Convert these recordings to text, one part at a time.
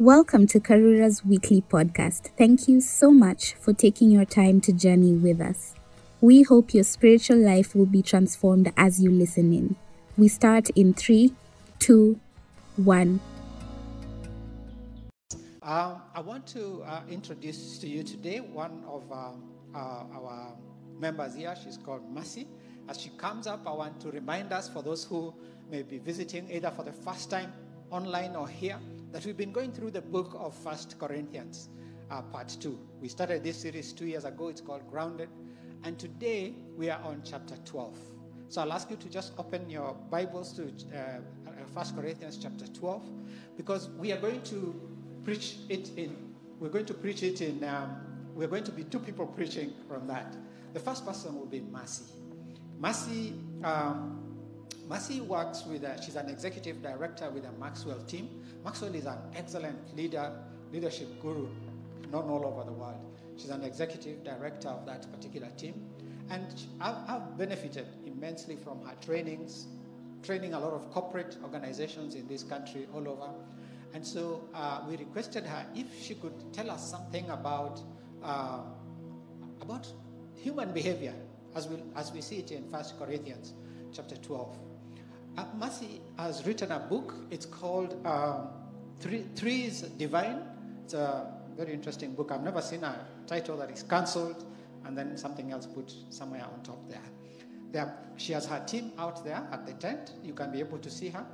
Welcome to Karura's weekly podcast. Thank you so much for taking your time to journey with us. We hope your spiritual life will be transformed as you listen in. We start in three, two, one. Um, I want to uh, introduce to you today one of um, uh, our members here. She's called Mercy. As she comes up, I want to remind us, for those who may be visiting either for the first time online or here, that we've been going through the book of First Corinthians, uh, part two. We started this series two years ago. It's called Grounded, and today we are on chapter 12. So I'll ask you to just open your Bibles to uh, First Corinthians chapter 12, because we are going to preach it in. We're going to preach it in. Um, we're going to be two people preaching from that. The first person will be Mercy. Mercy. Um, Mercy works with, a, she's an executive director with a Maxwell team. Maxwell is an excellent leader, leadership guru, known all over the world. She's an executive director of that particular team. And I've, I've benefited immensely from her trainings, training a lot of corporate organizations in this country all over. And so uh, we requested her if she could tell us something about, uh, about human behavior as we, as we see it in 1 Corinthians chapter 12. Uh, has written a book. It's called um, Three, Three is Divine. It's a very interesting book. I've never seen a title that is cancelled and then something else put somewhere on top there. there. She has her team out there at the tent. You can be able to see her.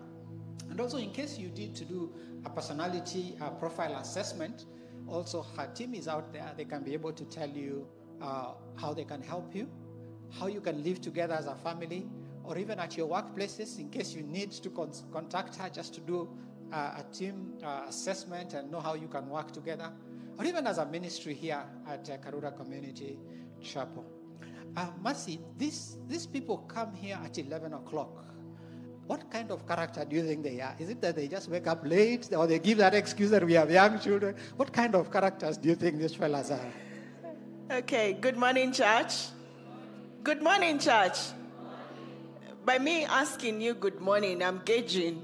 And also, in case you need to do a personality profile assessment, also her team is out there. They can be able to tell you uh, how they can help you, how you can live together as a family, or even at your workplaces in case you need to con- contact her just to do uh, a team uh, assessment and know how you can work together, or even as a ministry here at uh, Karura Community Chapel. Uh, Mercy, these, these people come here at 11 o'clock. What kind of character do you think they are? Is it that they just wake up late or they give that excuse that we have young children? What kind of characters do you think these fellas are? Okay, good morning, church. Good morning, church. By me asking you good morning, I'm gauging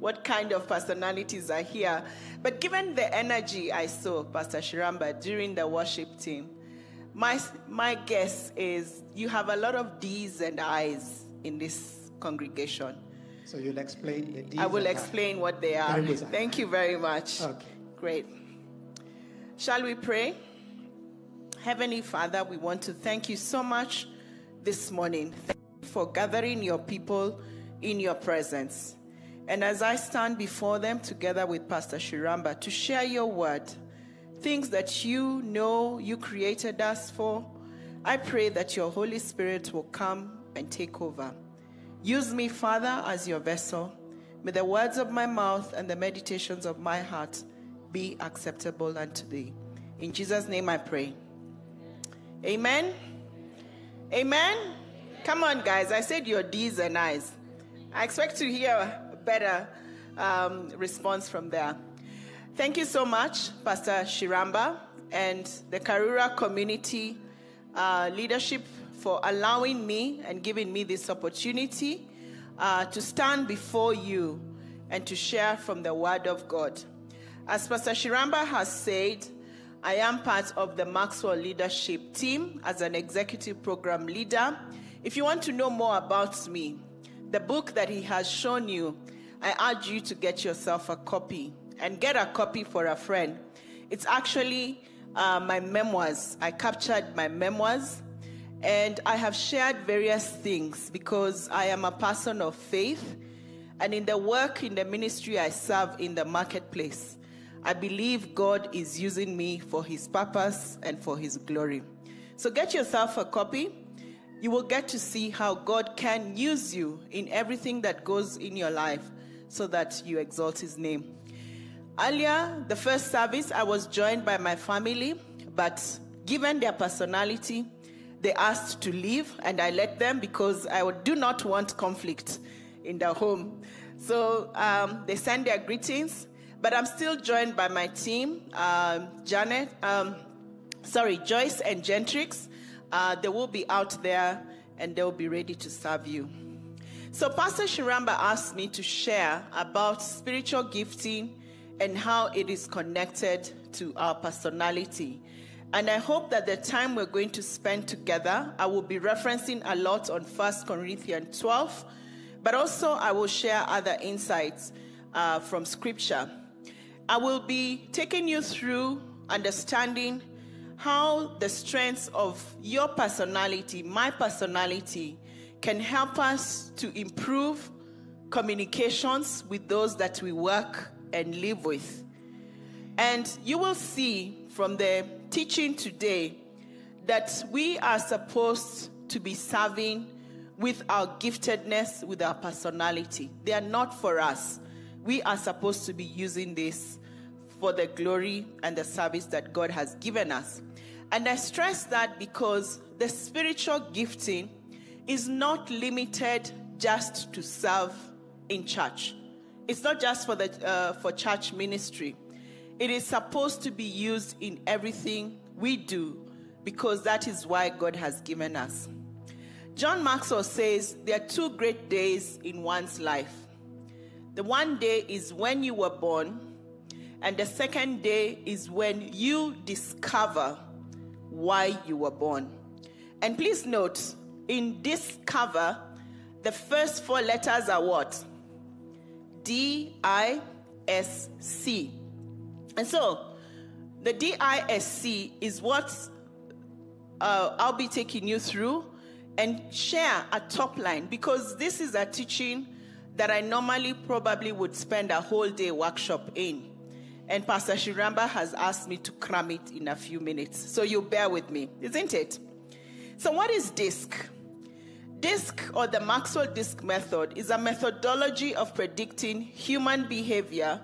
what kind of personalities are here. But given the energy I saw, Pastor Shiramba, during the worship team, my, my guess is you have a lot of D's and I's in this congregation. So you'll explain the D's I will explain what they are. Thank you very much. Okay. Great. Shall we pray? Heavenly Father, we want to thank you so much this morning. For gathering your people in your presence. And as I stand before them together with Pastor Shiramba to share your word, things that you know you created us for, I pray that your Holy Spirit will come and take over. Use me, Father, as your vessel. May the words of my mouth and the meditations of my heart be acceptable unto thee. In Jesus' name I pray. Amen. Amen. Come on, guys. I said your D's and I's. I expect to hear a better um, response from there. Thank you so much, Pastor Shiramba and the Karura community uh, leadership for allowing me and giving me this opportunity uh, to stand before you and to share from the Word of God. As Pastor Shiramba has said, I am part of the Maxwell leadership team as an executive program leader. If you want to know more about me, the book that he has shown you, I urge you to get yourself a copy and get a copy for a friend. It's actually uh, my memoirs. I captured my memoirs and I have shared various things because I am a person of faith. And in the work in the ministry I serve in the marketplace, I believe God is using me for his purpose and for his glory. So get yourself a copy. You will get to see how God can use you in everything that goes in your life so that you exalt his name. Earlier, the first service, I was joined by my family, but given their personality, they asked to leave, and I let them because I do not want conflict in the home. So um, they send their greetings, but I'm still joined by my team, um, Janet, um, sorry, Joyce and Gentrix. Uh, they will be out there and they'll be ready to serve you. So, Pastor Shiramba asked me to share about spiritual gifting and how it is connected to our personality. And I hope that the time we're going to spend together, I will be referencing a lot on 1 Corinthians 12, but also I will share other insights uh, from Scripture. I will be taking you through understanding how the strengths of your personality, my personality, can help us to improve communications with those that we work and live with. And you will see from the teaching today that we are supposed to be serving with our giftedness, with our personality. They are not for us. We are supposed to be using this for the glory and the service that God has given us. And I stress that because the spiritual gifting is not limited just to serve in church. It's not just for the uh, for church ministry. It is supposed to be used in everything we do because that is why God has given us. John Maxwell says there are two great days in one's life. The one day is when you were born, and the second day is when you discover why you were born. And please note, in discover, the first four letters are what? D I S C. And so, the DISC is what uh, I'll be taking you through and share a top line because this is a teaching that I normally probably would spend a whole day workshop in. And Pastor Shiramba has asked me to cram it in a few minutes. So you bear with me, isn't it? So, what is DISC? DISC, or the Maxwell DISC method, is a methodology of predicting human behavior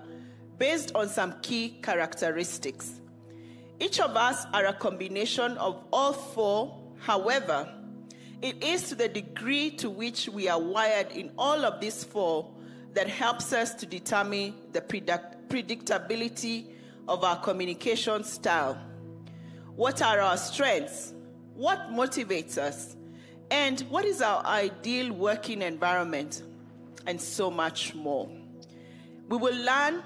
based on some key characteristics. Each of us are a combination of all four, however, it is to the degree to which we are wired in all of these four that helps us to determine the predict- predictability of our communication style. What are our strengths? What motivates us? And what is our ideal working environment? And so much more. We will learn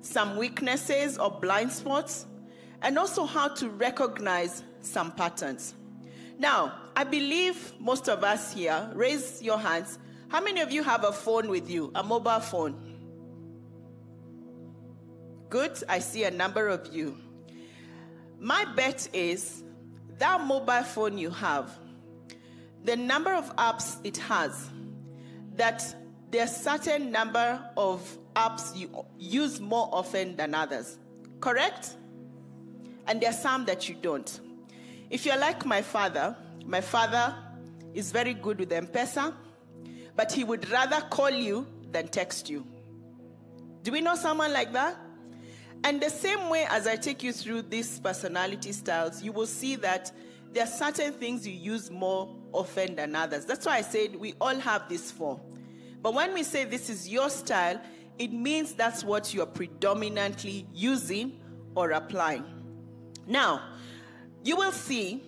some weaknesses or blind spots, and also how to recognize some patterns. Now, I believe most of us here, raise your hands. How many of you have a phone with you, a mobile phone? Good, I see a number of you. My bet is that mobile phone you have, the number of apps it has, that there's certain number of apps you use more often than others. Correct? And there are some that you don't. If you're like my father, my father is very good with M-Pesa, but he would rather call you than text you. Do we know someone like that? And the same way as I take you through these personality styles, you will see that there are certain things you use more often than others. That's why I said we all have this four. But when we say this is your style, it means that's what you're predominantly using or applying. Now, you will see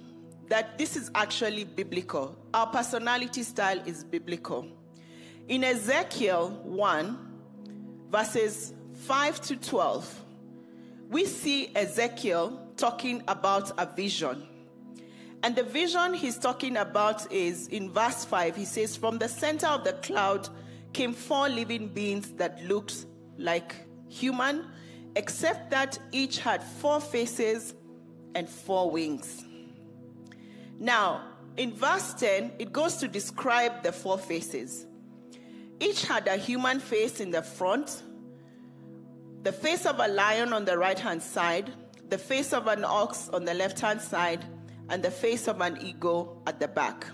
that this is actually biblical. Our personality style is biblical. In Ezekiel 1, verses 5 to 12, we see Ezekiel talking about a vision. And the vision he's talking about is in verse 5, he says, From the center of the cloud came four living beings that looked like human, except that each had four faces and four wings. Now, in verse 10, it goes to describe the four faces. Each had a human face in the front, the face of a lion on the right hand side, the face of an ox on the left hand side, and the face of an eagle at the back.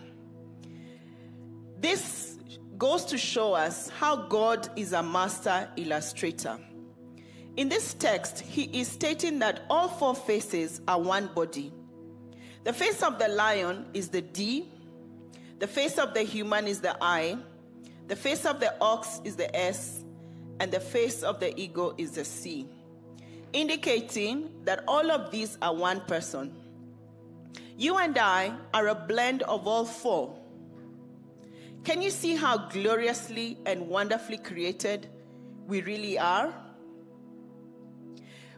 This goes to show us how God is a master illustrator. In this text, he is stating that all four faces are one body. The face of the lion is the D, the face of the human is the I, the face of the ox is the S, and the face of the eagle is the C, indicating that all of these are one person. You and I are a blend of all four can you see how gloriously and wonderfully created we really are?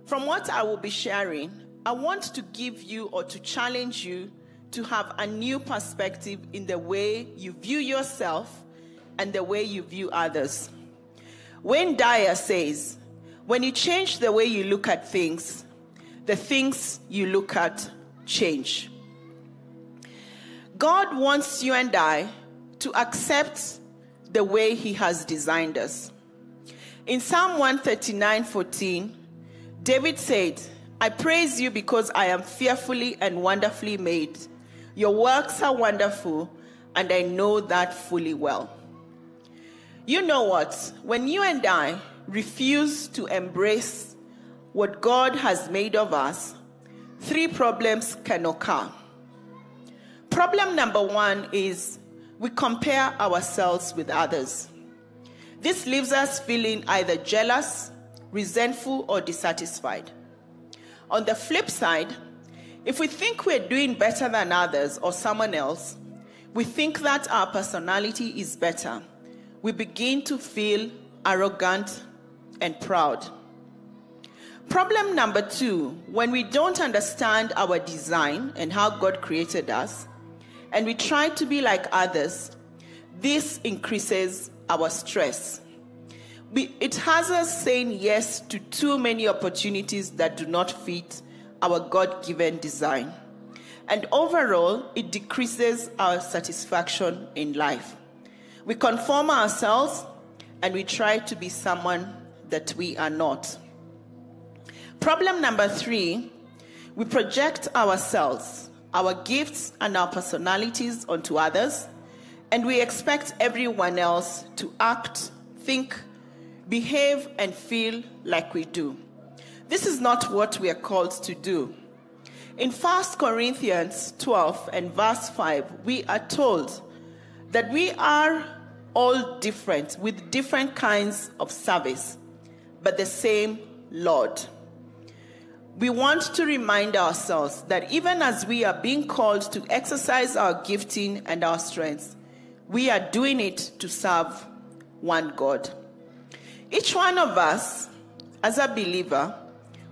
From what I will be sharing, I want to give you or to challenge you to have a new perspective in the way you view yourself and the way you view others. Wayne Dyer says, when you change the way you look at things, the things you look at change. God wants you and I to accept the way He has designed us. In Psalm 139 14, David said, I praise you because I am fearfully and wonderfully made. Your works are wonderful, and I know that fully well. You know what? When you and I refuse to embrace what God has made of us, three problems can occur. Problem number one is we compare ourselves with others. This leaves us feeling either jealous, resentful, or dissatisfied. On the flip side, if we think we're doing better than others or someone else, we think that our personality is better. We begin to feel arrogant and proud. Problem number two when we don't understand our design and how God created us, and we try to be like others, this increases our stress. We, it has us saying yes to too many opportunities that do not fit our God given design. And overall, it decreases our satisfaction in life. We conform ourselves and we try to be someone that we are not. Problem number three we project ourselves, our gifts, and our personalities onto others, and we expect everyone else to act, think, behave, and feel like we do. This is not what we are called to do. In 1 Corinthians 12 and verse 5, we are told that we are all different with different kinds of service, but the same Lord. We want to remind ourselves that even as we are being called to exercise our gifting and our strengths, we are doing it to serve one God. Each one of us, as a believer,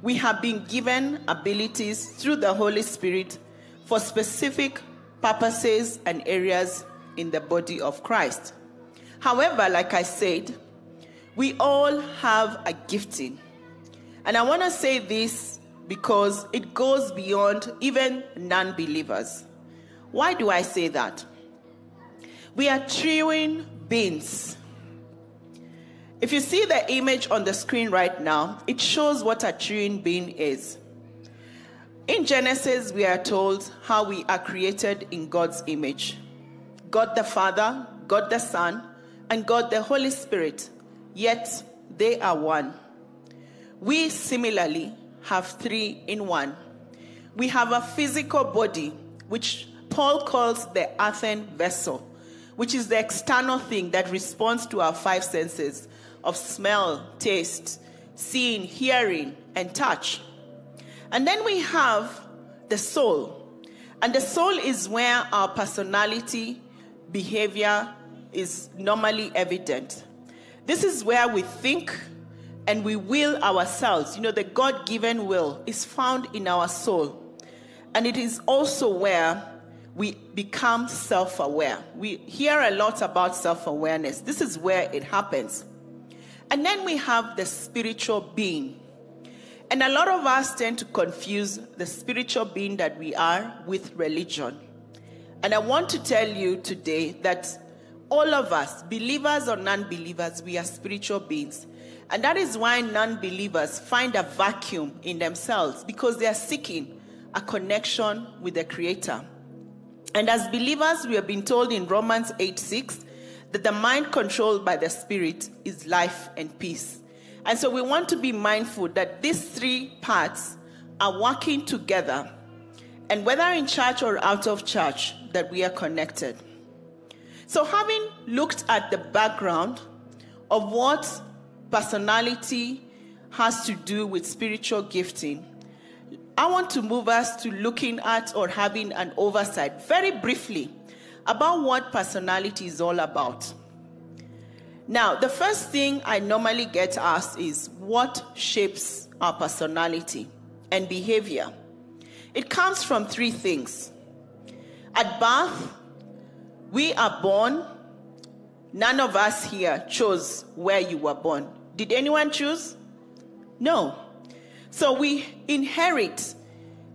we have been given abilities through the Holy Spirit for specific purposes and areas in the body of Christ. However, like I said, we all have a gifting. And I want to say this because it goes beyond even non believers. Why do I say that? We are triune beings. If you see the image on the screen right now, it shows what a triune being is. In Genesis, we are told how we are created in God's image God the Father, God the Son, and God the Holy Spirit, yet they are one. We similarly have three in one. We have a physical body, which Paul calls the earthen vessel, which is the external thing that responds to our five senses of smell, taste, seeing, hearing, and touch. And then we have the soul. And the soul is where our personality, behavior, is normally evident. This is where we think and we will ourselves. You know, the God given will is found in our soul. And it is also where we become self aware. We hear a lot about self awareness. This is where it happens. And then we have the spiritual being. And a lot of us tend to confuse the spiritual being that we are with religion. And I want to tell you today that all of us, believers or non believers, we are spiritual beings. And that is why non believers find a vacuum in themselves because they are seeking a connection with the Creator. And as believers, we have been told in Romans 8 6 that the mind controlled by the Spirit is life and peace. And so we want to be mindful that these three parts are working together. And whether in church or out of church, that we are connected. So, having looked at the background of what personality has to do with spiritual gifting, I want to move us to looking at or having an oversight very briefly about what personality is all about. Now, the first thing I normally get asked is what shapes our personality and behavior? It comes from three things. At birth, we are born. None of us here chose where you were born. Did anyone choose? No. So we inherit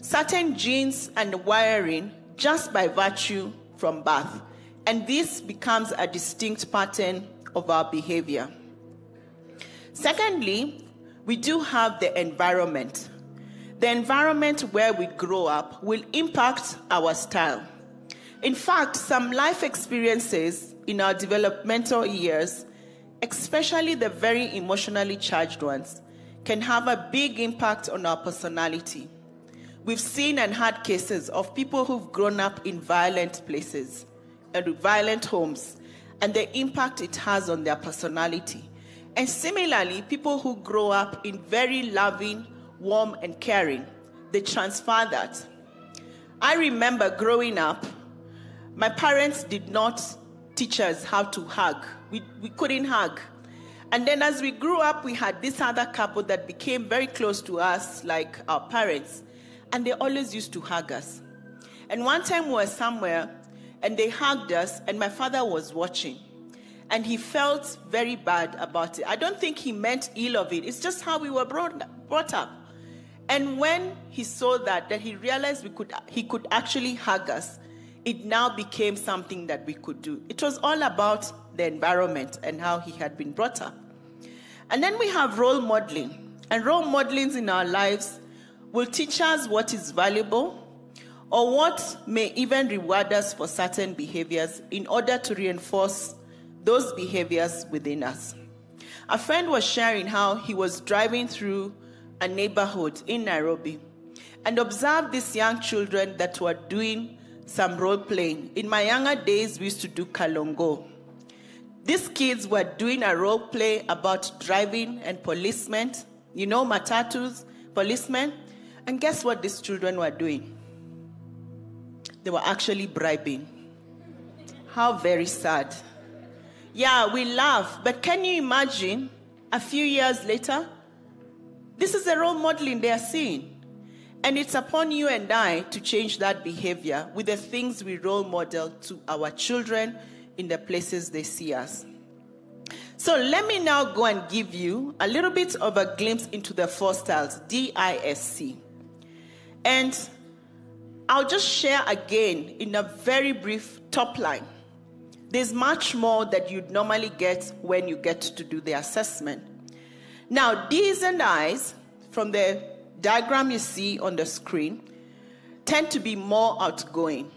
certain genes and wiring just by virtue from birth. And this becomes a distinct pattern of our behavior. Secondly, we do have the environment. The environment where we grow up will impact our style. In fact, some life experiences in our developmental years, especially the very emotionally charged ones, can have a big impact on our personality. We've seen and had cases of people who've grown up in violent places and violent homes and the impact it has on their personality. And similarly, people who grow up in very loving, warm, and caring, they transfer that. I remember growing up, my parents did not teach us how to hug. We, we couldn't hug. And then as we grew up, we had this other couple that became very close to us, like our parents. And they always used to hug us. And one time we were somewhere, and they hugged us, and my father was watching. And he felt very bad about it. I don't think he meant ill of it. It's just how we were brought, brought up. And when he saw that, that he realized we could, he could actually hug us, it now became something that we could do. It was all about the environment and how he had been brought up. And then we have role modeling. And role modelings in our lives will teach us what is valuable or what may even reward us for certain behaviors in order to reinforce those behaviors within us. A friend was sharing how he was driving through a neighborhood in Nairobi and observed these young children that were doing some role playing. In my younger days, we used to do kalongo. These kids were doing a role play about driving and policemen, you know, matatus, policemen. And guess what these children were doing? they were actually bribing. How very sad. Yeah, we laugh, but can you imagine a few years later? This is the role modeling they are seeing. And it's upon you and I to change that behavior with the things we role model to our children in the places they see us. So let me now go and give you a little bit of a glimpse into the four styles D I S C. And I'll just share again in a very brief top line. There's much more that you'd normally get when you get to do the assessment. Now, D's and I's from the diagram you see on the screen tend to be more outgoing.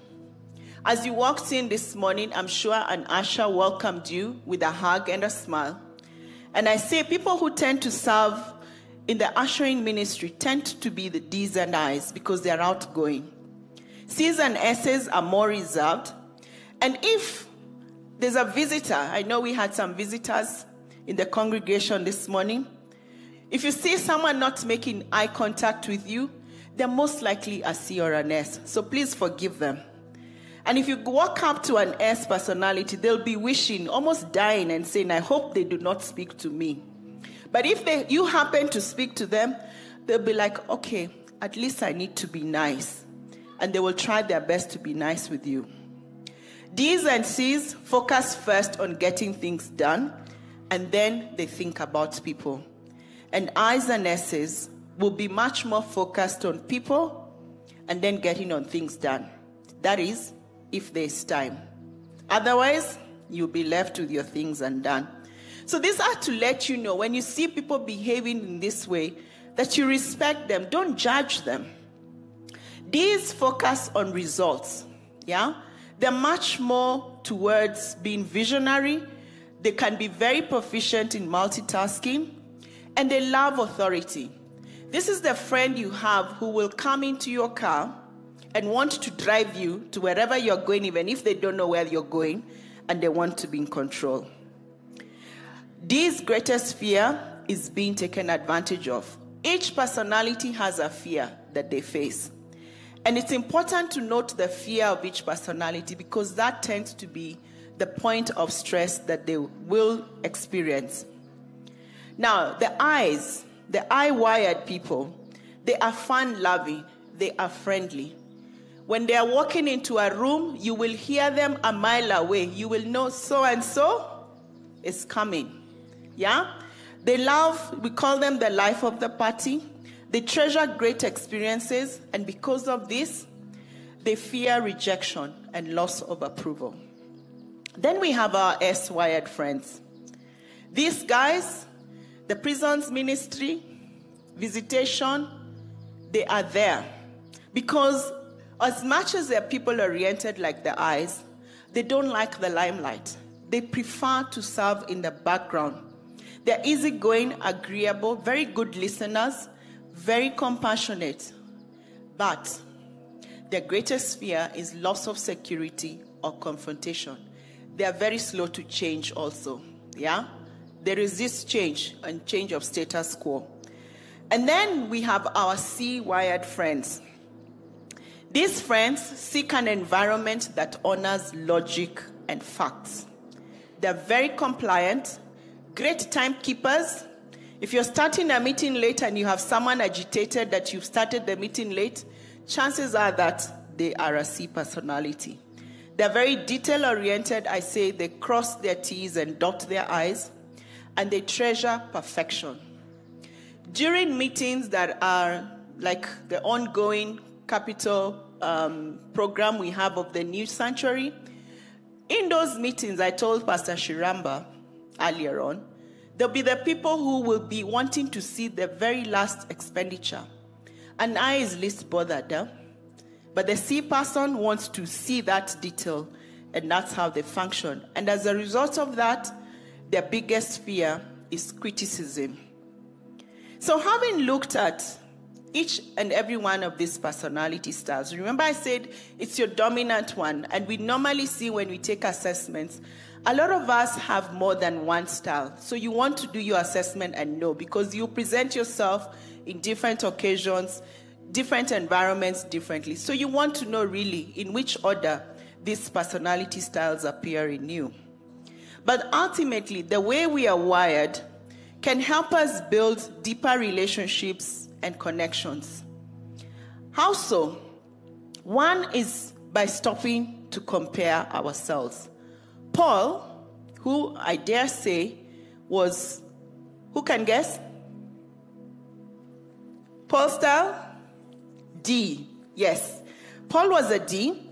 As you walked in this morning, I'm sure an usher welcomed you with a hug and a smile. And I say people who tend to serve in the ushering ministry tend to be the D's and I's because they're outgoing. C's and S's are more reserved. And if there's a visitor, I know we had some visitors in the congregation this morning. If you see someone not making eye contact with you, they're most likely a C or an S. So please forgive them. And if you walk up to an S personality, they'll be wishing, almost dying, and saying, I hope they do not speak to me. But if they, you happen to speak to them, they'll be like, okay, at least I need to be nice and they will try their best to be nice with you. D's and C's focus first on getting things done, and then they think about people. And I's and S's will be much more focused on people and then getting on things done. That is, if there's time. Otherwise, you'll be left with your things undone. So, these are to let you know when you see people behaving in this way that you respect them, don't judge them. These focus on results. Yeah? They're much more towards being visionary. They can be very proficient in multitasking. And they love authority. This is the friend you have who will come into your car and want to drive you to wherever you're going, even if they don't know where you're going, and they want to be in control. This greatest fear is being taken advantage of. Each personality has a fear that they face. And it's important to note the fear of each personality because that tends to be the point of stress that they will experience. Now, the I's, the I wired people, they are fun loving, they are friendly. When they are walking into a room, you will hear them a mile away. You will know so and so is coming. Yeah? They love, we call them the life of the party. They treasure great experiences, and because of this, they fear rejection and loss of approval. Then we have our S wired friends. These guys, the prisons ministry, visitation, they are there. Because as much as they're people oriented like the I's, they don't like the limelight. They prefer to serve in the background. They're easygoing, agreeable, very good listeners, very compassionate. But their greatest fear is loss of security or confrontation. They are very slow to change, also. Yeah? They resist change and change of status quo. And then we have our C wired friends. These friends seek an environment that honors logic and facts. They're very compliant, great timekeepers. If you're starting a meeting late and you have someone agitated that you've started the meeting late, chances are that they are a C personality. They're very detail oriented. I say they cross their T's and dot their I's, and they treasure perfection. During meetings that are like the ongoing capital um, program we have of the new sanctuary, in those meetings, I told Pastor Shiramba earlier on, there'll be the people who will be wanting to see the very last expenditure. And I is least bothered. Huh? But the C person wants to see that detail, and that's how they function. And as a result of that, their biggest fear is criticism. So, having looked at each and every one of these personality styles. Remember, I said it's your dominant one, and we normally see when we take assessments, a lot of us have more than one style. So you want to do your assessment and know because you present yourself in different occasions, different environments differently. So you want to know really in which order these personality styles appear in you. But ultimately, the way we are wired can help us build deeper relationships and connections. How so? One is by stopping to compare ourselves. Paul, who I dare say was, who can guess? Paul style? D. Yes. Paul was a D,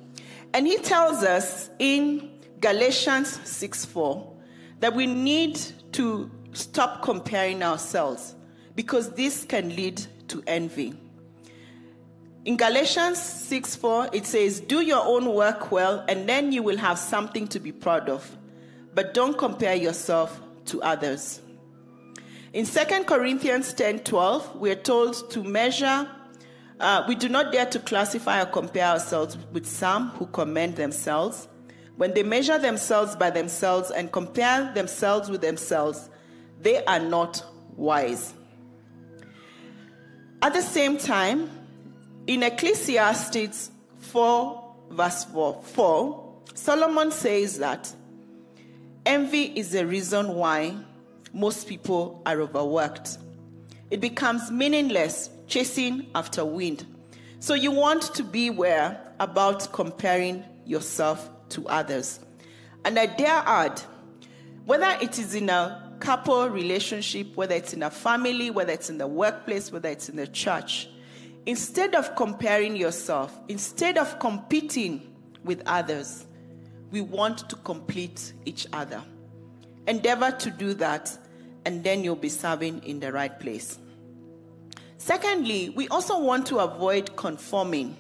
and he tells us in Galatians 6 4 that we need to stop comparing ourselves because this can lead to envy. In Galatians 6 4, it says, Do your own work well, and then you will have something to be proud of. But don't compare yourself to others. In 2 Corinthians 10 12, we are told to measure, uh, we do not dare to classify or compare ourselves with some who commend themselves. When they measure themselves by themselves and compare themselves with themselves, they are not wise. At the same time, in Ecclesiastes 4, verse 4, 4, Solomon says that envy is the reason why most people are overworked. It becomes meaningless chasing after wind. So you want to beware about comparing yourself to others. And I dare add, whether it is in a couple relationship, whether it's in a family, whether it's in the workplace, whether it's in the church, instead of comparing yourself, instead of competing with others, we want to complete each other. Endeavor to do that, and then you'll be serving in the right place. Secondly, we also want to avoid conforming.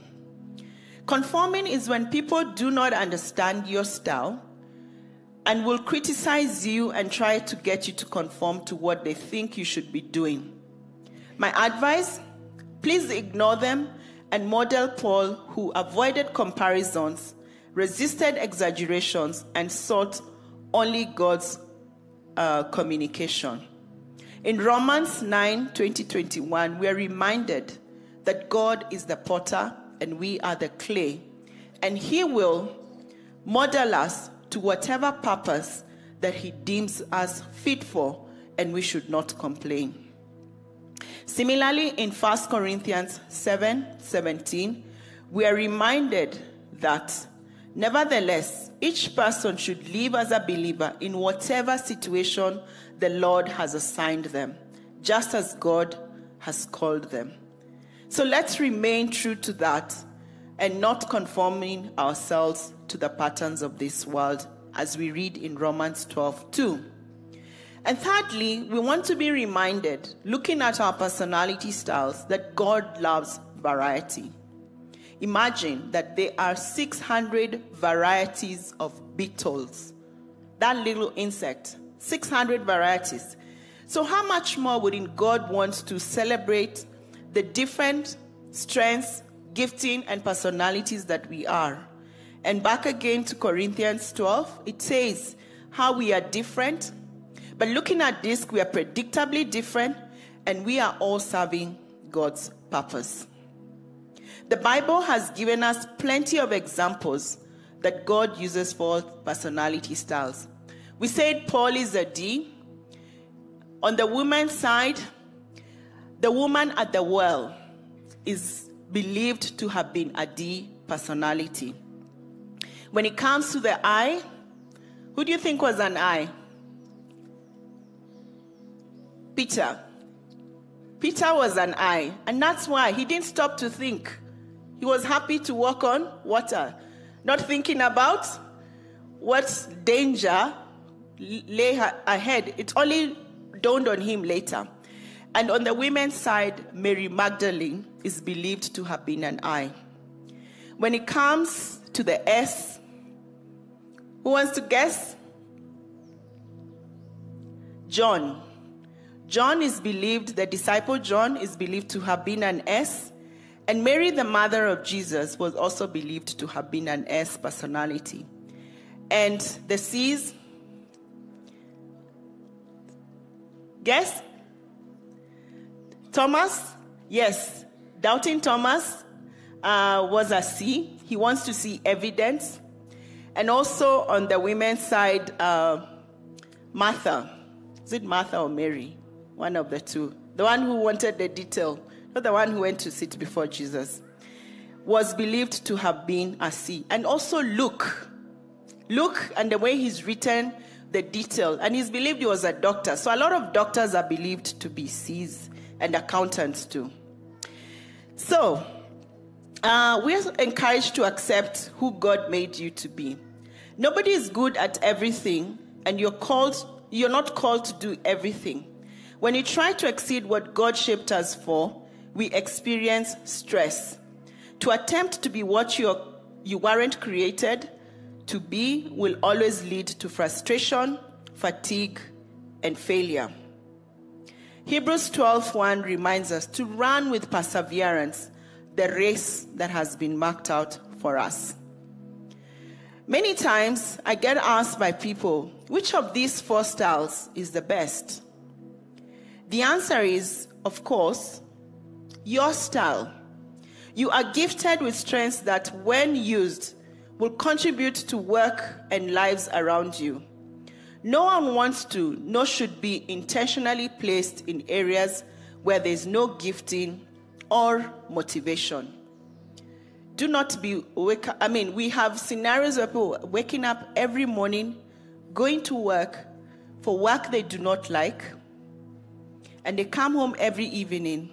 Conforming is when people do not understand your style and will criticize you and try to get you to conform to what they think you should be doing. My advice please ignore them and model Paul, who avoided comparisons, resisted exaggerations, and sought only God's uh, communication. In Romans 9 20 21, we are reminded that God is the potter and we are the clay, and He will model us to whatever purpose that He deems us fit for, and we should not complain. Similarly, in 1 Corinthians 7 17, we are reminded that, nevertheless, each person should live as a believer in whatever situation the Lord has assigned them, just as God has called them. So let's remain true to that and not conforming ourselves to the patterns of this world, as we read in Romans 12 2. And thirdly, we want to be reminded, looking at our personality styles, that God loves variety. Imagine that there are 600 varieties of beetles. That little insect, 600 varieties. So, how much more would God want to celebrate the different strengths, gifting, and personalities that we are? And back again to Corinthians 12, it says how we are different. But looking at this, we are predictably different, and we are all serving God's purpose. The Bible has given us plenty of examples that God uses for personality styles. We said Paul is a D. On the woman's side, the woman at the well is believed to have been a D personality. When it comes to the I, who do you think was an I? Peter. Peter was an I, and that's why he didn't stop to think. He was happy to walk on water, not thinking about what danger lay ahead. It only dawned on him later. And on the women's side, Mary Magdalene is believed to have been an I. When it comes to the S, who wants to guess? John. John is believed, the disciple John is believed to have been an S. And Mary, the mother of Jesus, was also believed to have been an S personality. And the C's, guess? Thomas, yes, doubting Thomas uh, was a C. He wants to see evidence. And also on the women's side, uh, Martha. Is it Martha or Mary? One of the two. The one who wanted the detail not the one who went to sit before Jesus, was believed to have been a C. And also Luke. Luke and the way he's written the detail, and he's believed he was a doctor. So a lot of doctors are believed to be C's and accountants too. So uh, we're encouraged to accept who God made you to be. Nobody is good at everything, and you're called. You're not called to do everything. When you try to exceed what God shaped us for, we experience stress. To attempt to be what you're, you weren't created to be will always lead to frustration, fatigue, and failure. Hebrews 12:1 reminds us to run with perseverance the race that has been marked out for us. Many times I get asked by people, which of these four styles is the best? The answer is, of course, your style. You are gifted with strengths that, when used, will contribute to work and lives around you. No one wants to, nor should be intentionally placed in areas where there is no gifting or motivation. Do not be wake I mean, we have scenarios where people waking up every morning, going to work for work they do not like, and they come home every evening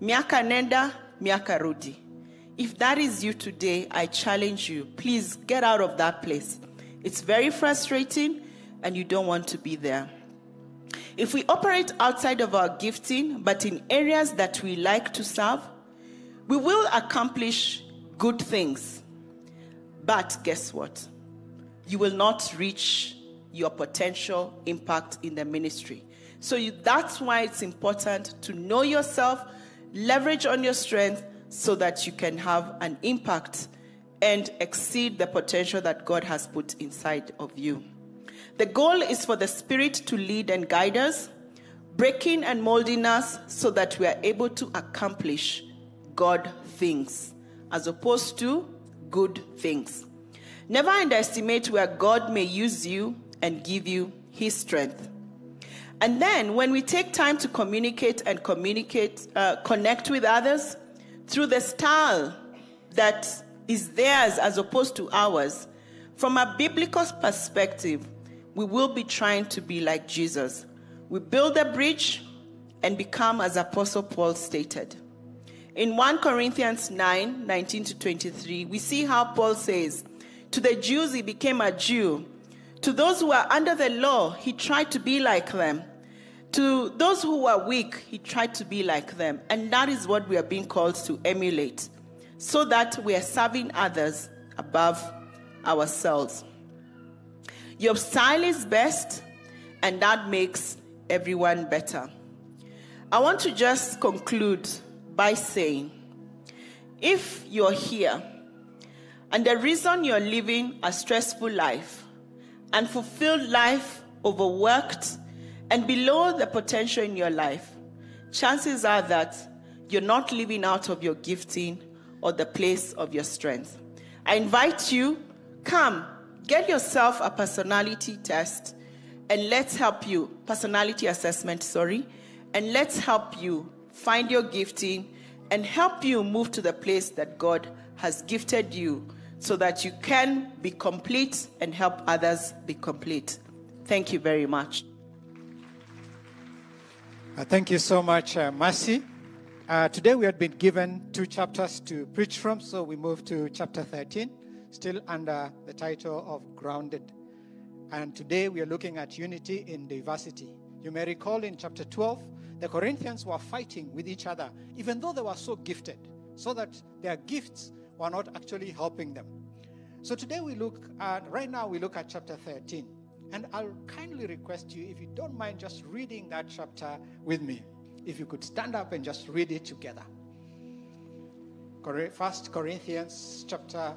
Miaka nenda, miaka rudi. If that is you today, I challenge you. Please get out of that place. It's very frustrating and you don't want to be there. If we operate outside of our gifting, but in areas that we like to serve, we will accomplish good things. But guess what? You will not reach your potential impact in the ministry. So you, that's why it's important to know yourself, leverage on your strength so that you can have an impact and exceed the potential that God has put inside of you. The goal is for the Spirit to lead and guide us, breaking and molding us so that we are able to accomplish God things as opposed to good things. Never underestimate where God may use you and give you his strength. And then when we take time to communicate and communicate, uh, connect with others through the style that is theirs as opposed to ours, from a biblical perspective, we will be trying to be like Jesus. We build a bridge and become as Apostle Paul stated. In 1 Corinthians 9 19 to 23, we see how Paul says, To the Jews he became a Jew to those who are under the law, he tried to be like them. To those who are weak, he tried to be like them. And that is what we are being called to emulate, so that we are serving others above ourselves. Your style is best, and that makes everyone better. I want to just conclude by saying if you're here and the reason you're living a stressful life unfulfilled life, overworked, and below the potential in your life, chances are that you're not living out of your gifting or the place of your strength. I invite you, come, get yourself a personality test, and let's help you, personality assessment, sorry, and let's help you find your gifting and help you move to the place that God has gifted you so that you can be complete and help others be complete. Thank you very much. Uh, thank you so much, uh, Mercy. Uh, today we had been given two chapters to preach from, so we move to chapter 13, still under the title of Grounded. And today we are looking at unity in diversity. You may recall in chapter 12, the Corinthians were fighting with each other, even though they were so gifted, so that their gifts were not actually helping them. So today we look at, right now we look at chapter 13. And I'll kindly request you, if you don't mind, just reading that chapter with me. If you could stand up and just read it together. First Corinthians chapter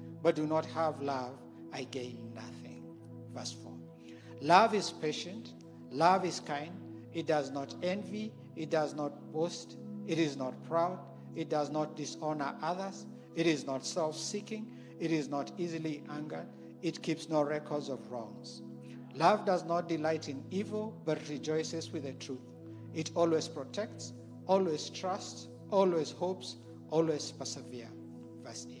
but do not have love, I gain nothing. Verse 4. Love is patient, love is kind, it does not envy, it does not boast, it is not proud, it does not dishonor others. It is not self seeking. It is not easily angered. It keeps no records of wrongs. Love does not delight in evil, but rejoices with the truth. It always protects, always trusts, always hopes, always perseveres. Verse 8.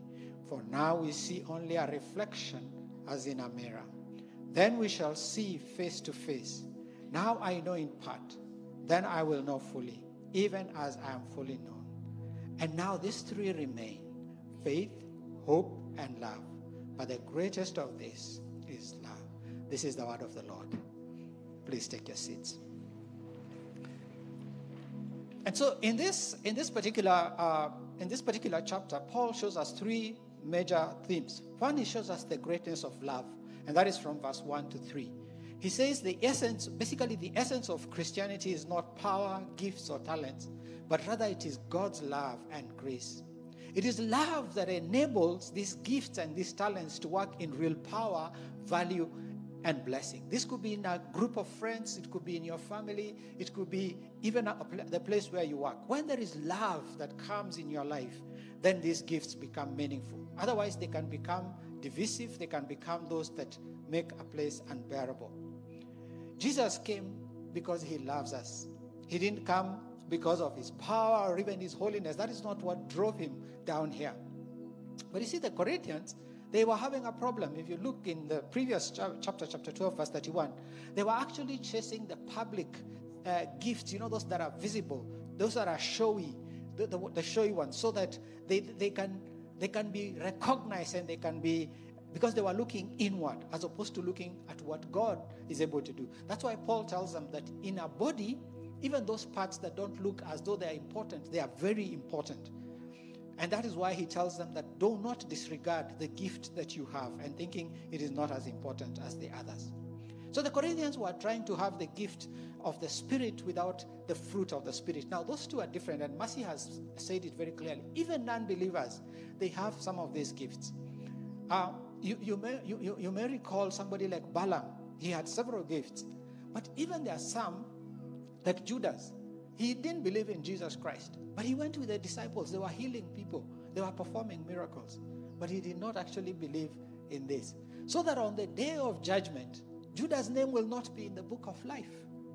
For now we see only a reflection as in a mirror. Then we shall see face to face. Now I know in part, then I will know fully, even as I am fully known. And now these three remain faith, hope, and love. But the greatest of this is love. This is the word of the Lord. Please take your seats. And so, in this in this particular uh, in this particular chapter, Paul shows us three major themes. One, he shows us the greatness of love, and that is from verse one to three. He says the essence, basically, the essence of Christianity is not power, gifts, or talents, but rather it is God's love and grace. It is love that enables these gifts and these talents to work in real power, value, and blessing. This could be in a group of friends, it could be in your family, it could be even a, the place where you work. When there is love that comes in your life, then these gifts become meaningful. Otherwise, they can become divisive, they can become those that make a place unbearable. Jesus came because he loves us. He didn't come because of his power or even his holiness. That is not what drove him down here. But you see, the Corinthians, they were having a problem. If you look in the previous chapter, chapter 12, verse 31, they were actually chasing the public uh, gifts, you know, those that are visible, those that are showy, the, the, the showy ones, so that they, they, can, they can be recognized and they can be, because they were looking inward as opposed to looking at what God is able to do. That's why Paul tells them that in a body, even those parts that don't look as though they are important, they are very important. And that is why he tells them that do not disregard the gift that you have and thinking it is not as important as the others. So the Corinthians were trying to have the gift of the Spirit without the fruit of the Spirit. Now, those two are different, and Mercy has said it very clearly. Even non believers, they have some of these gifts. Uh, you, you, may, you, you may recall somebody like Balaam, he had several gifts. But even there are some, like Judas, he didn't believe in Jesus Christ. But he went with the disciples. They were healing people, they were performing miracles. But he did not actually believe in this. So that on the day of judgment, Judas' name will not be in the book of life,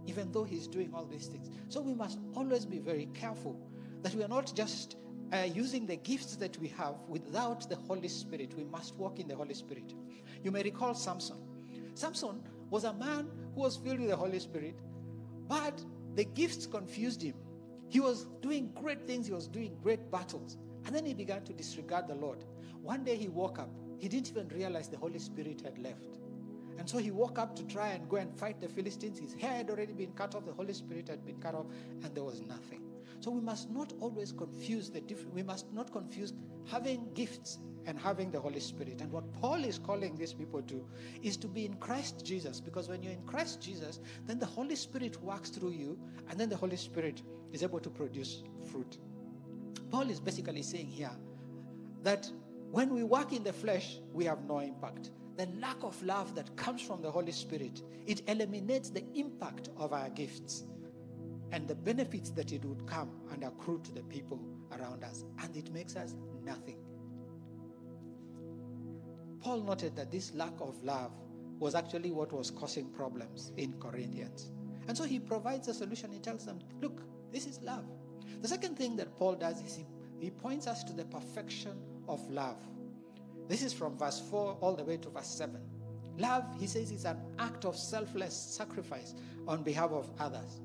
even though he's doing all these things. So we must always be very careful that we are not just uh, using the gifts that we have without the Holy Spirit. We must walk in the Holy Spirit. You may recall Samson. Samson was a man who was filled with the Holy Spirit, but the gifts confused him. He was doing great things, he was doing great battles. And then he began to disregard the Lord. One day he woke up, he didn't even realize the Holy Spirit had left. And so he woke up to try and go and fight the Philistines. His hair had already been cut off, the Holy Spirit had been cut off, and there was nothing. So we must not always confuse the different, we must not confuse having gifts and having the Holy Spirit. And what Paul is calling these people to is to be in Christ Jesus, because when you're in Christ Jesus, then the Holy Spirit works through you, and then the Holy Spirit is able to produce fruit. Paul is basically saying here that when we work in the flesh, we have no impact. The lack of love that comes from the Holy Spirit, it eliminates the impact of our gifts and the benefits that it would come and accrue to the people around us. And it makes us nothing. Paul noted that this lack of love was actually what was causing problems in Corinthians. And so he provides a solution. He tells them, look, this is love. The second thing that Paul does is he, he points us to the perfection of love. This is from verse 4 all the way to verse 7. Love, he says, is an act of selfless sacrifice on behalf of others.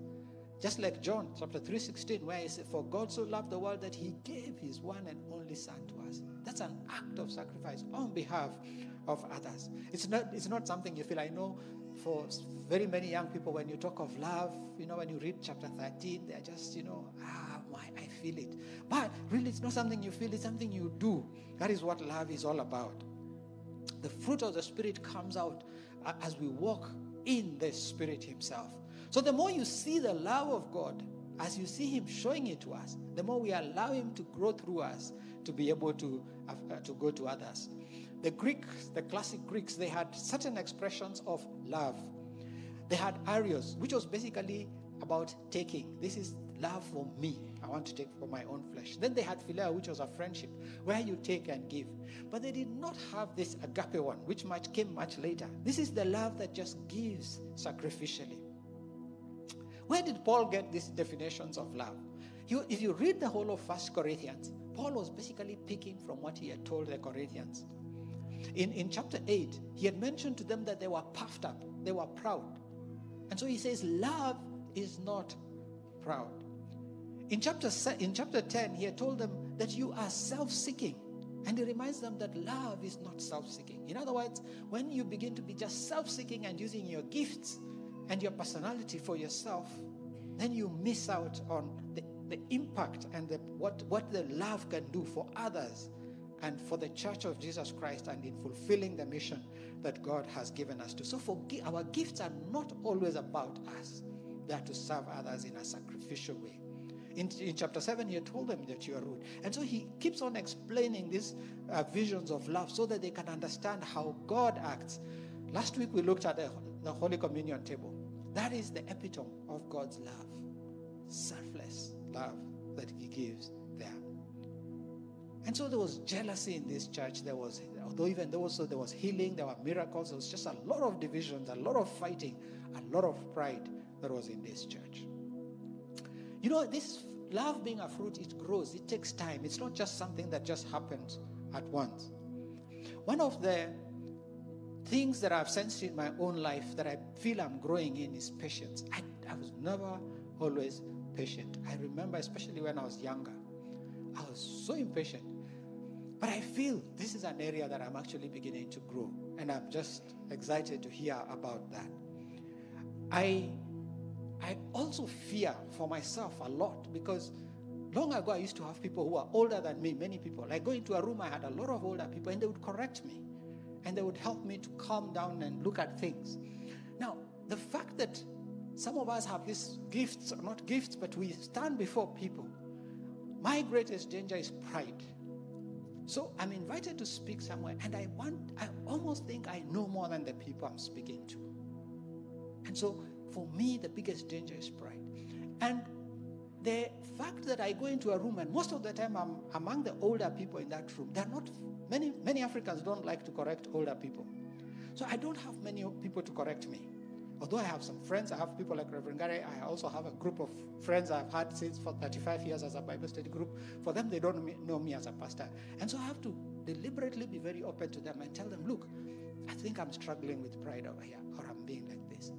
Just like John chapter 3:16, where he said, For God so loved the world that he gave his one and only son to us. That's an act of sacrifice on behalf of others. It's not, it's not something you feel. I know for very many young people, when you talk of love, you know, when you read chapter 13, they're just, you know, ah, why I feel it. But really, it's not something you feel, it's something you do. That is what love is all about. The fruit of the Spirit comes out uh, as we walk in the Spirit Himself. So the more you see the love of God, as you see Him showing it to us, the more we allow Him to grow through us to be able to, uh, to go to others. The Greeks, the classic Greeks, they had certain expressions of love. They had eros, which was basically about taking. This is love for me. I want to take for my own flesh. Then they had phileo, which was a friendship, where you take and give. But they did not have this agape one, which much came much later. This is the love that just gives sacrificially. Where did Paul get these definitions of love? You, if you read the whole of First Corinthians, Paul was basically picking from what he had told the Corinthians. In, in chapter 8, he had mentioned to them that they were puffed up, they were proud. And so he says, Love is not proud. In chapter, in chapter 10, he had told them that you are self seeking. And he reminds them that love is not self seeking. In other words, when you begin to be just self seeking and using your gifts and your personality for yourself, then you miss out on the, the impact and the, what, what the love can do for others and for the church of Jesus Christ and in fulfilling the mission that God has given us to. So for, our gifts are not always about us. They are to serve others in a sacrificial way. In, in, chapter 7, he told them that you are rude. And so he keeps on explaining these uh, visions of love so that they can understand how God acts. Last week, we looked at the, the Holy Communion table. That is the epitome of God's love. Selfless love that He gives. And so there was jealousy in this church. There was, although even though also there was healing, there were miracles, there was just a lot of divisions, a lot of fighting, a lot of pride that was in this church. You know, this love being a fruit, it grows, it takes time. It's not just something that just happens at once. One of the things that I've sensed in my own life that I feel I'm growing in is patience. I, I was never always patient. I remember, especially when I was younger, I was so impatient. But I feel this is an area that I'm actually beginning to grow, and I'm just excited to hear about that. I, I also fear for myself a lot because long ago I used to have people who are older than me, many people. I go into a room, I had a lot of older people, and they would correct me, and they would help me to calm down and look at things. Now, the fact that some of us have these gifts, or not gifts, but we stand before people. My greatest danger is pride. So I'm invited to speak somewhere, and I want, I almost think I know more than the people I'm speaking to. And so for me, the biggest danger is pride. And the fact that I go into a room, and most of the time I'm among the older people in that room, they're not, many, many Africans don't like to correct older people. So I don't have many people to correct me. Although I have some friends, I have people like Reverend Gary, I also have a group of friends I've had since for 35 years as a Bible study group. For them, they don't know me as a pastor. And so I have to deliberately be very open to them and tell them, look, I think I'm struggling with pride over here, or I'm being like this.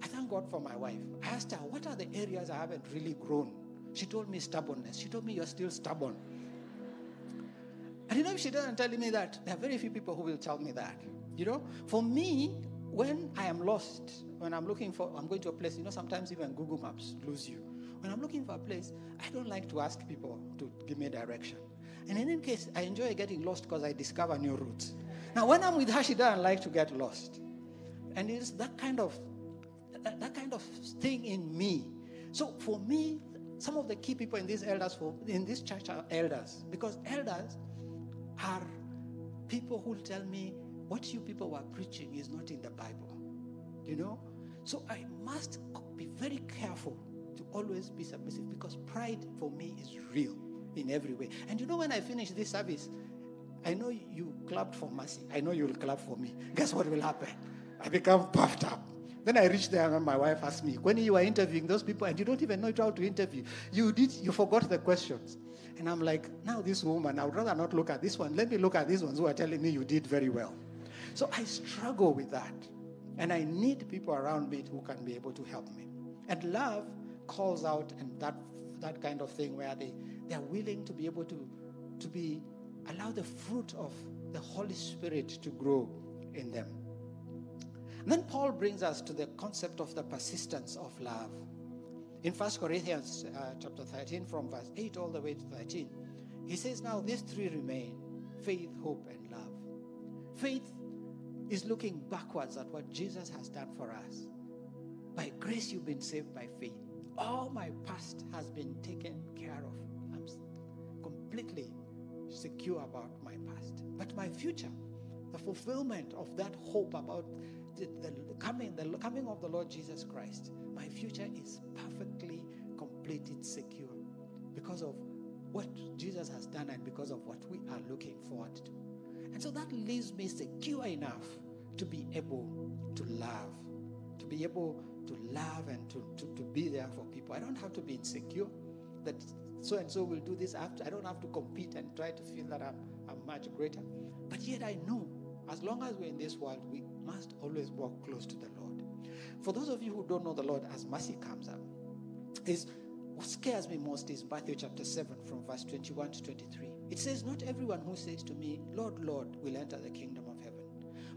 I thank God for my wife. I asked her, what are the areas I haven't really grown? She told me stubbornness. She told me you're still stubborn. And you know, if she doesn't tell me that, there are very few people who will tell me that. You know, for me, when I am lost, when I'm looking for, I'm going to a place, you know, sometimes even Google Maps lose you. When I'm looking for a place, I don't like to ask people to give me direction. And in any case, I enjoy getting lost because I discover new routes. Now, when I'm with she doesn't like to get lost. And it's that kind of that, that kind of thing in me. So for me, some of the key people in these elders for in this church are elders because elders are people who tell me what you people were preaching is not in the Bible. You know? So I must be very careful to always be submissive because pride for me is real in every way. And you know, when I finish this service, I know you clapped for mercy. I know you'll clap for me. Guess what will happen? I become puffed up. Then I reach there and my wife asked me, when you were interviewing those people and you don't even know how to interview, you did you forgot the questions. And I'm like, now this woman, I would rather not look at this one. Let me look at these ones who are telling me you did very well. So I struggle with that. And I need people around me who can be able to help me. And love calls out and that that kind of thing where they, they are willing to be able to, to be allow the fruit of the Holy Spirit to grow in them. And then Paul brings us to the concept of the persistence of love. In 1 Corinthians uh, chapter 13, from verse 8 all the way to 13, he says, Now these three remain faith, hope, and love. Faith is looking backwards at what Jesus has done for us. By grace, you've been saved by faith. All my past has been taken care of. I'm completely secure about my past. But my future, the fulfillment of that hope about the, the, coming, the coming of the Lord Jesus Christ, my future is perfectly completed, secure because of what Jesus has done and because of what we are looking forward to. And so that leaves me secure enough to be able to love, to be able to love and to, to, to be there for people. I don't have to be insecure that so and so will do this. To, I don't have to compete and try to feel that I'm, I'm much greater. But yet I know as long as we're in this world, we must always walk close to the Lord. For those of you who don't know the Lord, as mercy comes up, is what scares me most is Matthew chapter 7 from verse 21 to 23. It says, Not everyone who says to me, Lord, Lord, will enter the kingdom of heaven,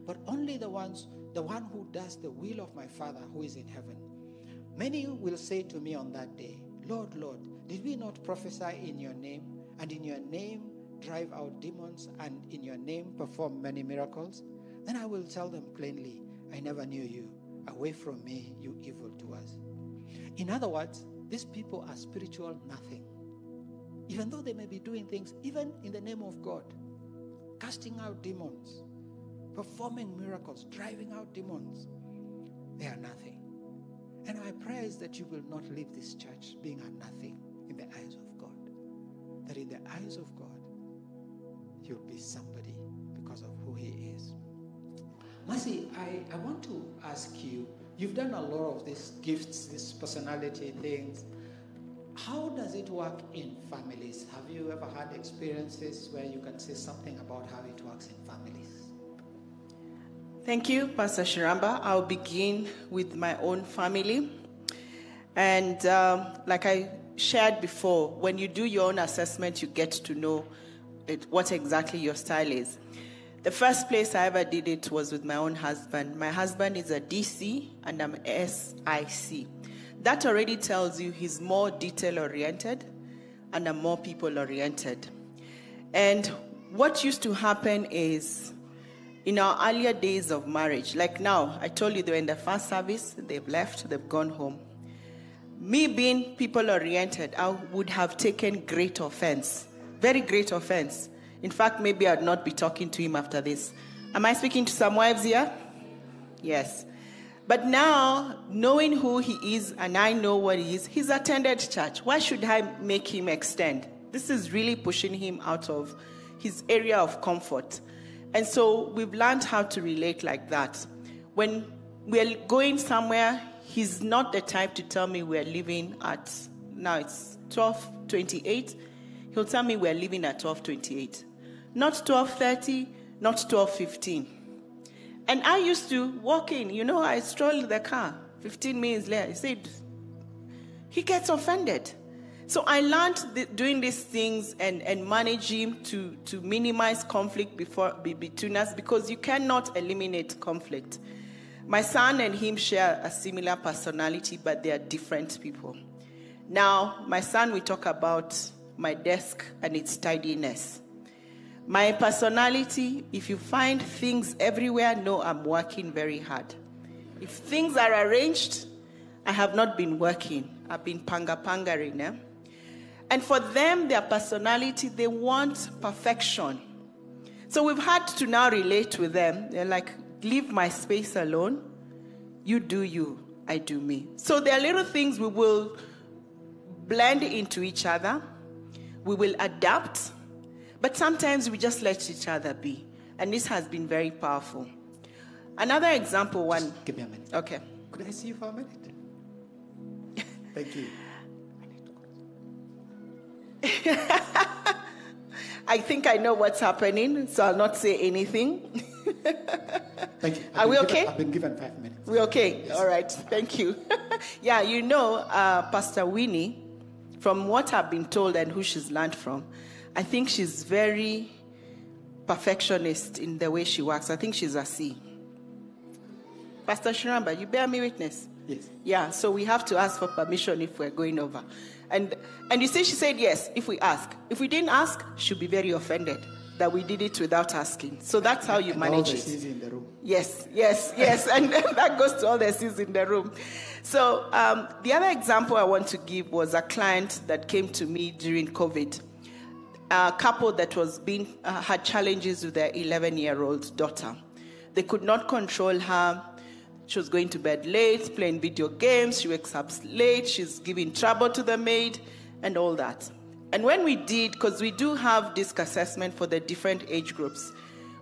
but only the ones, the one who does the will of my Father who is in heaven. Many will say to me on that day, Lord, Lord, did we not prophesy in your name, and in your name drive out demons, and in your name perform many miracles? Then I will tell them plainly, I never knew you. Away from me, you evil doers. In other words, these people are spiritual nothing. Even though they may be doing things, even in the name of God, casting out demons, performing miracles, driving out demons, they are nothing. And my prayer is that you will not leave this church being a nothing in the eyes of God. That in the eyes of God, you'll be somebody because of who He is. Mercy, I, I want to ask you you've done a lot of these gifts, these personality things. How does it work in families? Have you ever had experiences where you can say something about how it works in families? Thank you, Pastor Shiramba. I'll begin with my own family. And um, like I shared before, when you do your own assessment, you get to know it, what exactly your style is. The first place I ever did it was with my own husband. My husband is a DC and I'm SIC. That already tells you he's more detail oriented and I'm more people oriented. And what used to happen is in our earlier days of marriage, like now, I told you they were in the first service, they've left, they've gone home. Me being people oriented, I would have taken great offense, very great offense. In fact, maybe I'd not be talking to him after this. Am I speaking to some wives here? Yes. But now, knowing who he is and I know what he is, he's attended church. Why should I make him extend? This is really pushing him out of his area of comfort. And so we've learned how to relate like that. When we're going somewhere, he's not the type to tell me we're leaving at now it's 12:28. He'll tell me we're leaving at 12:28. Not 12:30, not 12:15. And I used to walk in, you know, I strolled the car 15 minutes later. He said, he gets offended. So I learned doing these things and, and managing to, to minimize conflict before, be, between us because you cannot eliminate conflict. My son and him share a similar personality, but they are different people. Now, my son, we talk about my desk and its tidiness. My personality, if you find things everywhere, no, I'm working very hard. If things are arranged, I have not been working. I've been panga pangering. Eh? And for them, their personality, they want perfection. So we've had to now relate with them. They're like, leave my space alone. You do you, I do me. So there are little things we will blend into each other, we will adapt, but sometimes we just let each other be. And this has been very powerful. Another example one. Give me a minute. Okay. Could I see you for a minute? Thank you. I think I know what's happening, so I'll not say anything. Thank you. Are I've we been okay? I've been given five minutes. We're okay? All right. Thank you. yeah, you know, uh, Pastor Winnie, from what I've been told and who she's learned from, I think she's very perfectionist in the way she works. I think she's a C. Pastor Shiramba, you bear me witness. Yes. Yeah, so we have to ask for permission if we're going over. And and you see, she said yes if we ask. If we didn't ask, she'll be very offended that we did it without asking. So that's how you And all manage the it. In the room. Yes, yes, yes. And that goes to all the C's in the room. So, um, the other example I want to give was a client that came to me during COVID. A couple that was being, uh, had challenges with their 11 year old daughter. They could not control her. She was going to bed late, playing video games. She wakes up late. She's giving trouble to the maid and all that. And when we did, because we do have DISC assessment for the different age groups,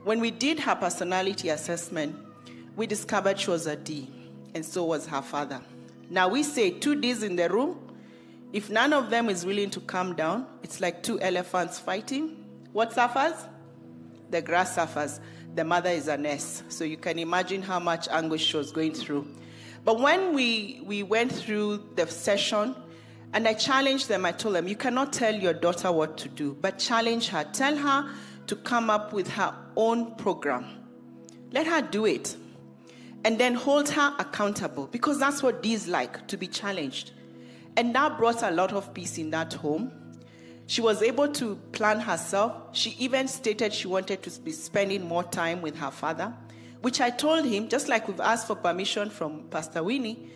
when we did her personality assessment, we discovered she was a D, and so was her father. Now we say two D's in the room. If none of them is willing to calm down, it's like two elephants fighting. What suffers? The grass suffers. The mother is an S. So you can imagine how much anguish she was going through. But when we, we went through the session, and I challenged them, I told them, you cannot tell your daughter what to do, but challenge her. Tell her to come up with her own program. Let her do it. And then hold her accountable because that's what D's like to be challenged. And that brought a lot of peace in that home. She was able to plan herself. She even stated she wanted to be spending more time with her father, which I told him, just like we've asked for permission from Pastor Winnie,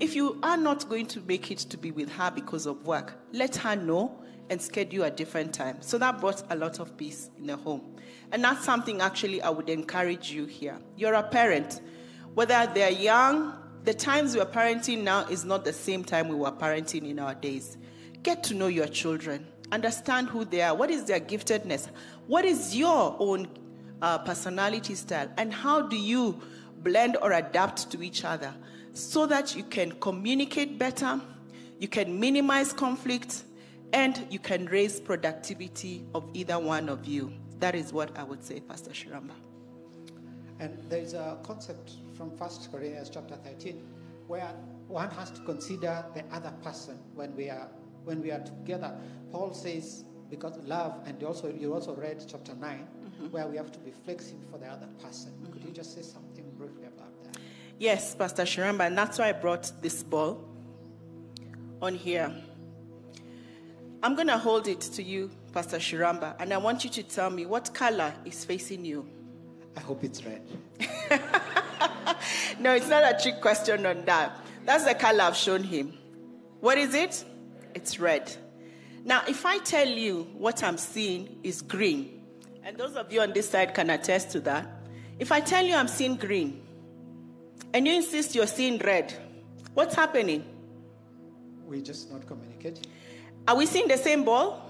if you are not going to make it to be with her because of work, let her know and schedule a different time. So that brought a lot of peace in the home. And that's something actually I would encourage you here. You're a parent, whether they're young, the times we are parenting now is not the same time we were parenting in our days. Get to know your children, understand who they are, what is their giftedness, what is your own uh, personality style, and how do you blend or adapt to each other so that you can communicate better, you can minimize conflict, and you can raise productivity of either one of you. That is what I would say, Pastor Shiramba. And there is a concept from 1 Corinthians chapter 13 where one has to consider the other person when we are when we are together. Paul says because love and also you also read chapter 9 Mm-hmm. where we have to be flexible for the other person. Could you just say something briefly about that? Yes, Pastor Shiramba, and that's why I brought this ball on here. I'm going to hold it to you, Pastor Shiramba, and I want you to tell me what color is facing you. I hope it's red. No, it's not a trick question on that. That's the color I've shown him. What is it? It's red. Now, if I tell you what I'm seeing is green, and those of you on this side can attest to that, if I tell you I'm seeing green, and you insist you're seeing red, what's happening? We're just not communicating. Are we seeing the same ball?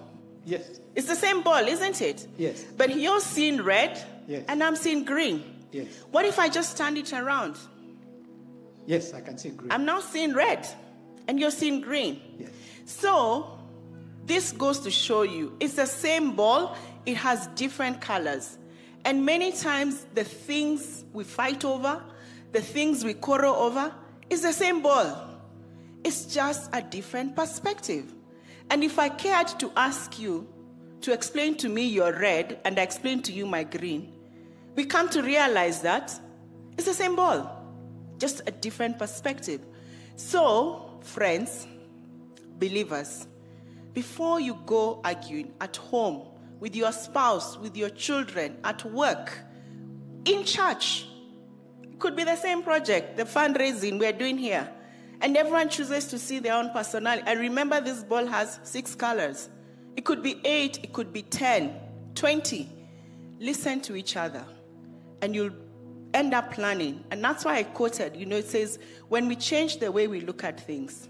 Yes. It's the same ball, isn't it? Yes. But you're seeing red, Yes. and I'm seeing green. Yes. What if I just turn it around? Yes, I can see green. I'm now seeing red, and you're seeing green. yes. So, this goes to show you it's the same ball, it has different colors. And many times, the things we fight over, the things we quarrel over, is the same ball. It's just a different perspective. And if I cared to ask you to explain to me your red and I explain to you my green, we come to realize that it's the same ball, just a different perspective. So, friends, believers, before you go arguing at home with your spouse, with your children, at work, in church, it could be the same project, the fundraising we're doing here. And everyone chooses to see their own personality. And remember, this ball has six colors. It could be eight, it could be 10, 20. Listen to each other, and you'll end up planning. And that's why I quoted, you know, it says, when we change the way we look at things,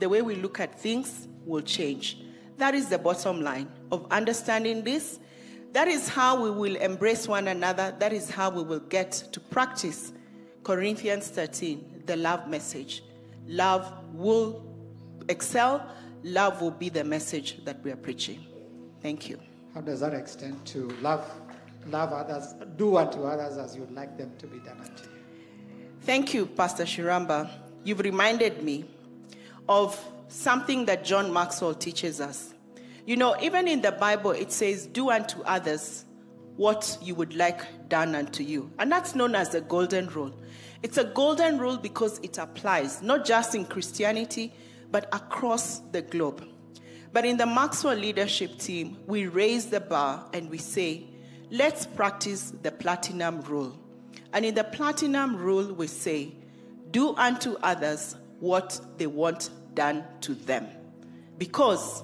the way we look at things will change. That is the bottom line of understanding this. That is how we will embrace one another. That is how we will get to practice Corinthians 13, the love message. Love will excel, love will be the message that we are preaching. Thank you. How does that extend to love love others, do unto others as you'd like them to be done unto you? Thank you, Pastor Shiramba. You've reminded me of something that John Maxwell teaches us. You know, even in the Bible, it says, Do unto others what you would like done unto you. And that's known as the golden rule. It's a golden rule because it applies not just in Christianity, but across the globe. But in the Maxwell leadership team, we raise the bar and we say, let's practice the platinum rule. And in the platinum rule, we say, do unto others what they want done to them. Because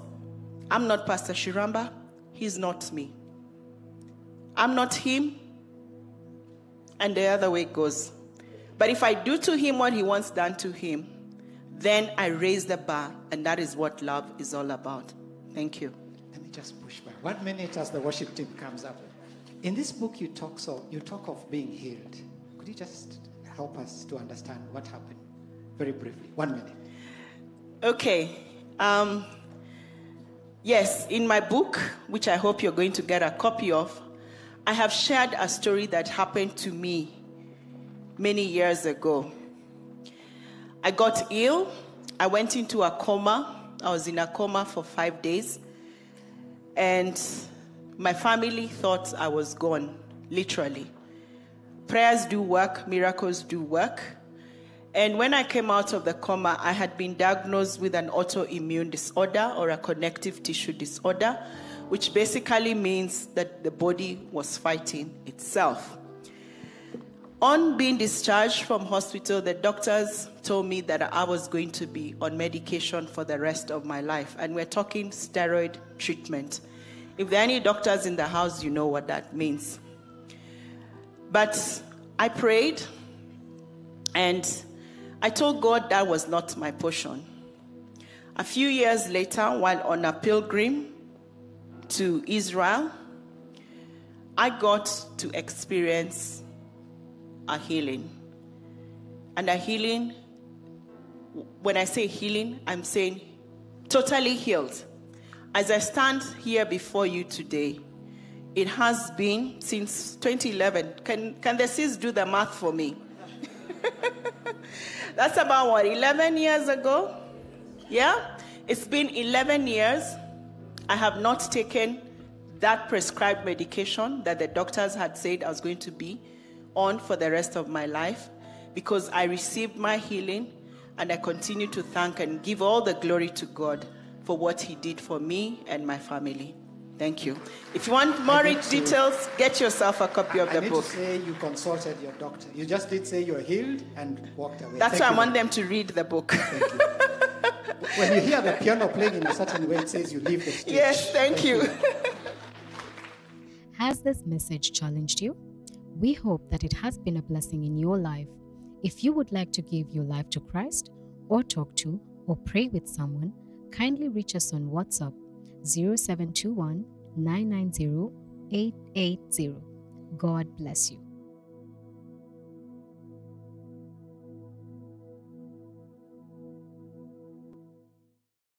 I'm not Pastor Shiramba, he's not me. I'm not him, and the other way goes. But if I do to him what he wants done to him, then I raise the bar, and that is what love is all about. Thank you. Let me just push back. One minute as the worship team comes up. In this book, you talk so you talk of being healed. Could you just help us to understand what happened, very briefly? One minute. Okay. Um, yes, in my book, which I hope you're going to get a copy of, I have shared a story that happened to me many years ago. I got ill. I went into a coma. I was in a coma for five days. And my family thought I was gone, literally. Prayers do work, miracles do work. And when I came out of the coma, I had been diagnosed with an autoimmune disorder or a connective tissue disorder, which basically means that the body was fighting itself. On being discharged from hospital, the doctors told me that I was going to be on medication for the rest of my life. And we're talking steroid treatment. If there are any doctors in the house, you know what that means. But I prayed and I told God that was not my portion. A few years later, while on a pilgrim to Israel, I got to experience a healing. And a healing, when I say healing, I'm saying totally healed. As I stand here before you today, it has been since 2011. Can, can the sis do the math for me? That's about what, 11 years ago? Yeah? It's been 11 years. I have not taken that prescribed medication that the doctors had said I was going to be on for the rest of my life because I received my healing and I continue to thank and give all the glory to God for what He did for me and my family. Thank you. If you want more details, get yourself a copy of the I the need book. to say you consulted your doctor. You just did say you're healed and walked away. That's Thank why I want them to read the book. When you hear the piano playing in a certain way, it says you leave the stage. yes, thank you. Has this message challenged you? We hope that it has been a blessing in your life. If you would like to give your life to Christ, or talk to, or pray with someone, kindly reach us on WhatsApp 0721 990 880. God bless you.